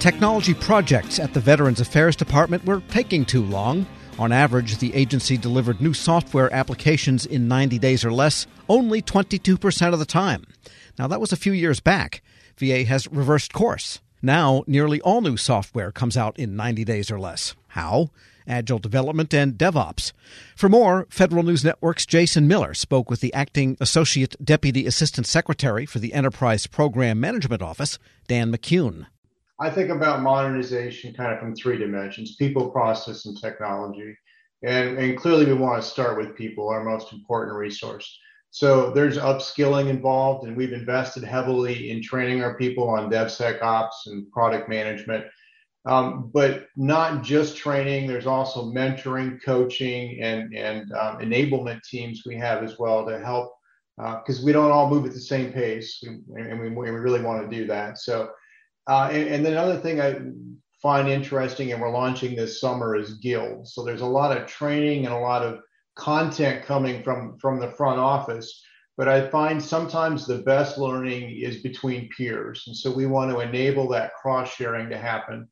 Technology projects at the Veterans Affairs Department were taking too long. On average, the agency delivered new software applications in 90 days or less, only 22% of the time. Now, that was a few years back. VA has reversed course. Now, nearly all new software comes out in 90 days or less. How? Agile development and DevOps. For more, Federal News Network's Jason Miller spoke with the acting Associate Deputy Assistant Secretary for the Enterprise Program Management Office, Dan McCune. I think about modernization kind of from three dimensions people, process, and technology. And, and clearly, we want to start with people, our most important resource. So there's upskilling involved, and we've invested heavily in training our people on DevSecOps and product management. Um, but not just training, there's also mentoring, coaching, and, and um, enablement teams we have as well to help because uh, we don't all move at the same pace, and we, we really want to do that. So uh, and, and then another thing I find interesting, and we're launching this summer, is guilds. So there's a lot of training and a lot of content coming from from the front office. But I find sometimes the best learning is between peers, and so we want to enable that cross sharing to happen.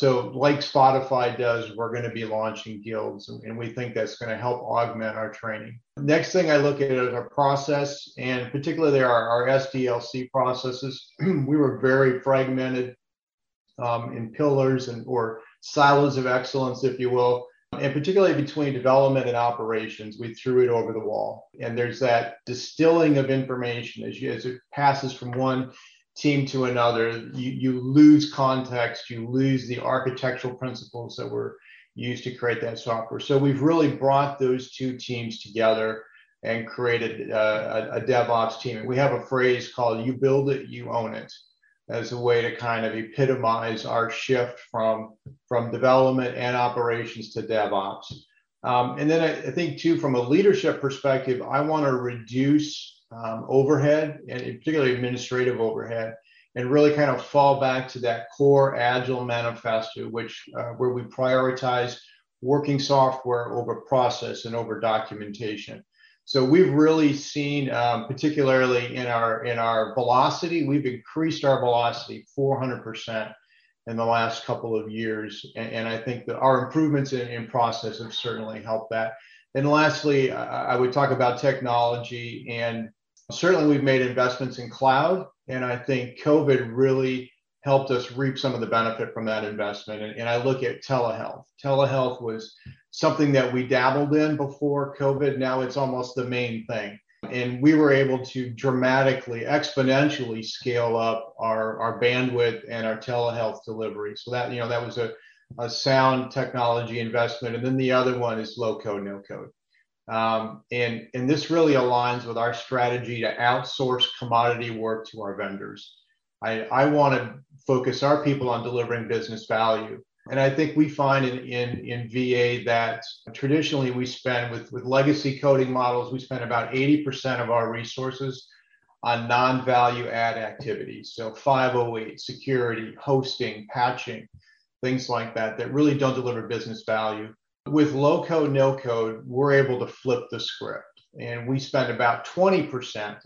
So, like Spotify does, we're going to be launching guilds, and, we think that's going to help augment our training. Next thing I look at is our process, and particularly our, our SDLC processes. we were very fragmented um, in pillars and or silos of excellence, if you will. And particularly between development and operations, we threw it over the wall. And there's that distilling of information as, you, as it passes from one team to another. You, you lose context, you lose the architectural principles that were used to create that software. So we've really brought those two teams together and created uh, a, a, DevOps team. And we have a phrase called "You build it, you own it." As a way to kind of epitomize our shift from from development and operations to DevOps. Um, and then I, I, think too, from a leadership perspective, I want to reduce um, overhead and particularly administrative overhead and really kind of fall back to that core agile manifesto, which uh, where we prioritize working software over process and over documentation. So we've really seen, um, particularly in our in our velocity, we've increased our velocity 400% in the last couple of years, and, and I think that our improvements in, in process have certainly helped that. And lastly, I, I would talk about technology, and certainly we've made investments in cloud and I think COVID really helped us reap some of the benefit from that investment. And, and, I look at telehealth. Telehealth was something that we dabbled in before COVID. Now it's almost the main thing. And we were able to dramatically, exponentially scale up our, our bandwidth and our telehealth delivery. So that, you know, that was a, a sound technology investment. And then the other one is low code, no code. Um, and, and this really aligns with our strategy to outsource commodity work to our vendors. I, I want to focus our people on delivering business value. And I think we find in, in, in VA that traditionally we spend with, with legacy coding models, we spend about 80% of our resources on non-value add activities. So 508, security, hosting, patching, things like that, that really don't deliver business value with low code, no code, we're able to flip the script. And we spend about 20%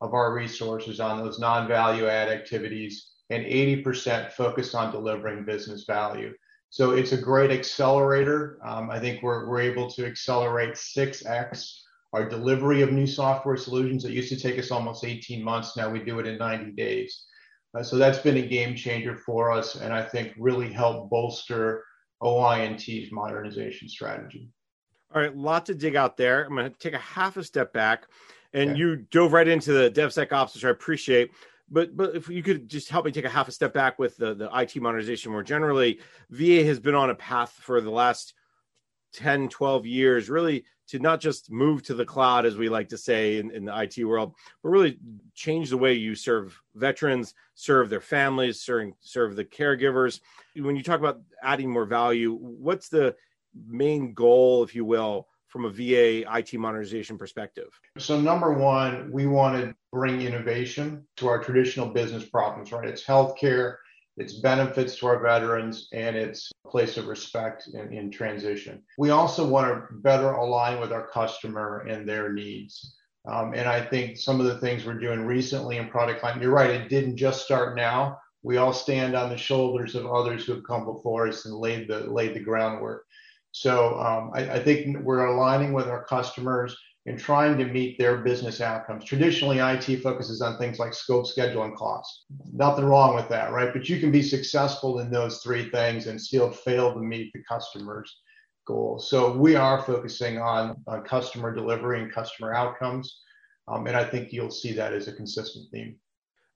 of our resources on those non value add activities and 80% focused on delivering business value. So it's a great accelerator. Um, I think we're, we're able to accelerate 6x our delivery of new software solutions. It used to take us almost 18 months. Now we do it in 90 days. Uh, so that's been a game changer for us, and I think really helped bolster OI&T's modernization strategy. All right, lot to dig out there. I'm going to take a half a step back, and okay. you dove right into the DevSecOps, which I appreciate. But but if you could just help me take a half a step back with the, the IT modernization more generally, VA has been on a path for the last 10, 12 years, really to not just move to the cloud, as we like to say in, in the IT world, but really change the way you serve veterans, serve their families, serve, serve the caregivers. When you talk about adding more value, what's the main goal, if you will, from a VA IT modernization perspective? So, number one, we want to bring innovation to our traditional business problems, right? It's healthcare, its benefits to our veterans, and its place of respect in, in transition. We also want to better align with our customer and their needs. Um, and I think some of the things we're doing recently in product line, you're right, it didn't just start now. We all stand on the shoulders of others who have come before us and laid the laid the groundwork. So um, I, I think we're aligning with our customers and trying to meet their business outcomes. Traditionally, IT focuses on things like scope, schedule, and cost. Nothing wrong with that, right? But you can be successful in those three things and still fail to meet the customer's goals. So we are focusing on, on customer delivery and customer outcomes. Um, and I think you'll see that as a consistent theme.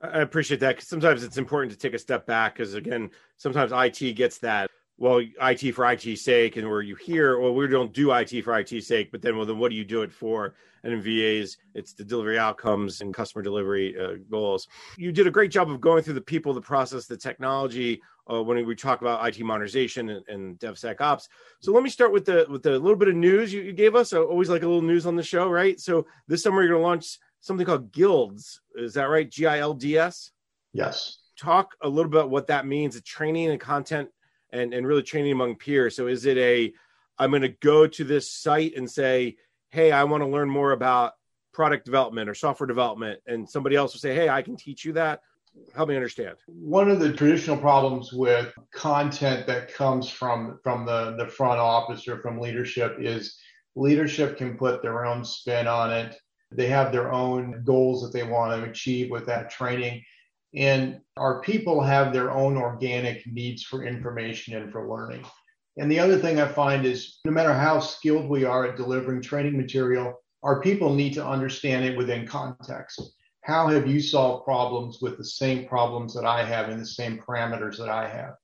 I appreciate that because sometimes it's important to take a step back because again, sometimes IT gets that well, IT for IT's sake, and where you hear, well, we don't do IT for IT's sake, but then, well, then what do you do it for? And in VAs, it's the delivery outcomes and customer delivery uh, goals. You did a great job of going through the people, the process, the technology uh, when we talk about IT modernization and, and DevSecOps. So let me start with the with the little bit of news you, you gave us. I always like a little news on the show, right? So this summer you're going to launch something called Guilds. Is that right? G I L D S. Yes. Talk a little bit about what that means. The training and content and and really training among peers. So is it a I'm going to go to this site and say, "Hey, I want to learn more about product development or software development," and somebody else will say, "Hey, I can teach you that." Help me understand. One of the traditional problems with content that comes from from the the front office or from leadership is leadership can put their own spin on it. They have their own goals that they want to achieve with that training and our people have their own organic needs for information and for learning. And the other thing I find is no matter how skilled we are at delivering training material, our people need to understand it within context. How have you solved problems with the same problems that I have and the same parameters that I have?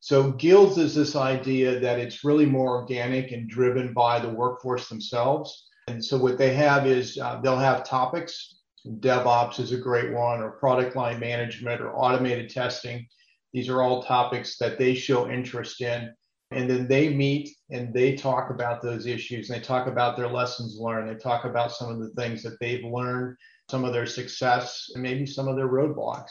So Guilds is this idea that it's really more organic and driven by the workforce themselves. And so what they have is uh, they'll have topics DevOps is a great one, or product line management, or automated testing. These are all topics that they show interest in. And then they meet and they talk about those issues. They talk about their lessons learned. They talk about some of the things that they've learned, some of their success, and maybe some of their roadblocks.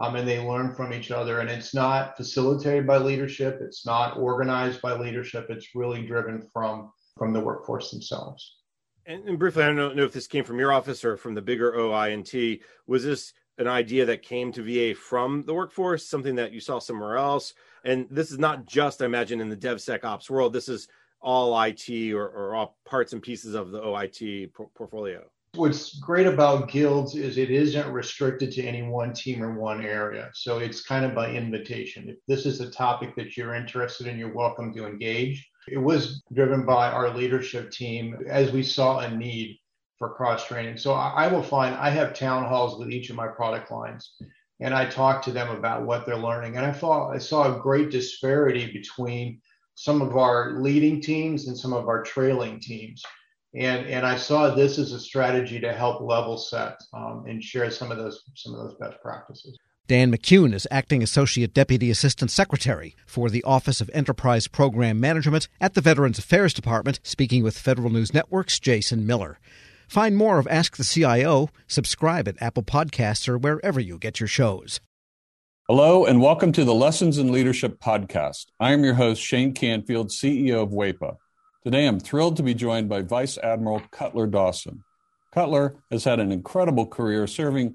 Um, and they learn from each other. And it's not facilitated by leadership. It's not organized by leadership. It's really driven from from the workforce themselves. And, and, briefly, I don't know if this came from your office or from the bigger OINT. Was this an idea that came to VA from the workforce, something that you saw somewhere else? And this is not just, I imagine, in the DevSecOps world. This is all IT or, or all parts and pieces of the OIT portfolio. What's great about guilds is it isn't restricted to any one team or one area. So it's kind of by invitation. If this is a topic that you're interested in, you're welcome to engage. It was driven by our leadership team as we saw a need for cross training. So I will find I have town halls with each of my product lines and I talk to them about what they're learning. And I saw I saw a great disparity between some of our leading teams and some of our trailing teams. And, and I saw this as a strategy to help level set um, and share some of those some of those best practices. Dan McCune is Acting Associate Deputy Assistant Secretary for the Office of Enterprise Program Management at the Veterans Affairs Department, speaking with Federal News Network's Jason Miller. Find more of Ask the CIO, subscribe at Apple Podcasts or wherever you get your shows. Hello, and welcome to the Lessons in Leadership podcast. I am your host, Shane Canfield, CEO of WAEPA. Today, I'm thrilled to be joined by Vice Admiral Cutler Dawson. Cutler has had an incredible career serving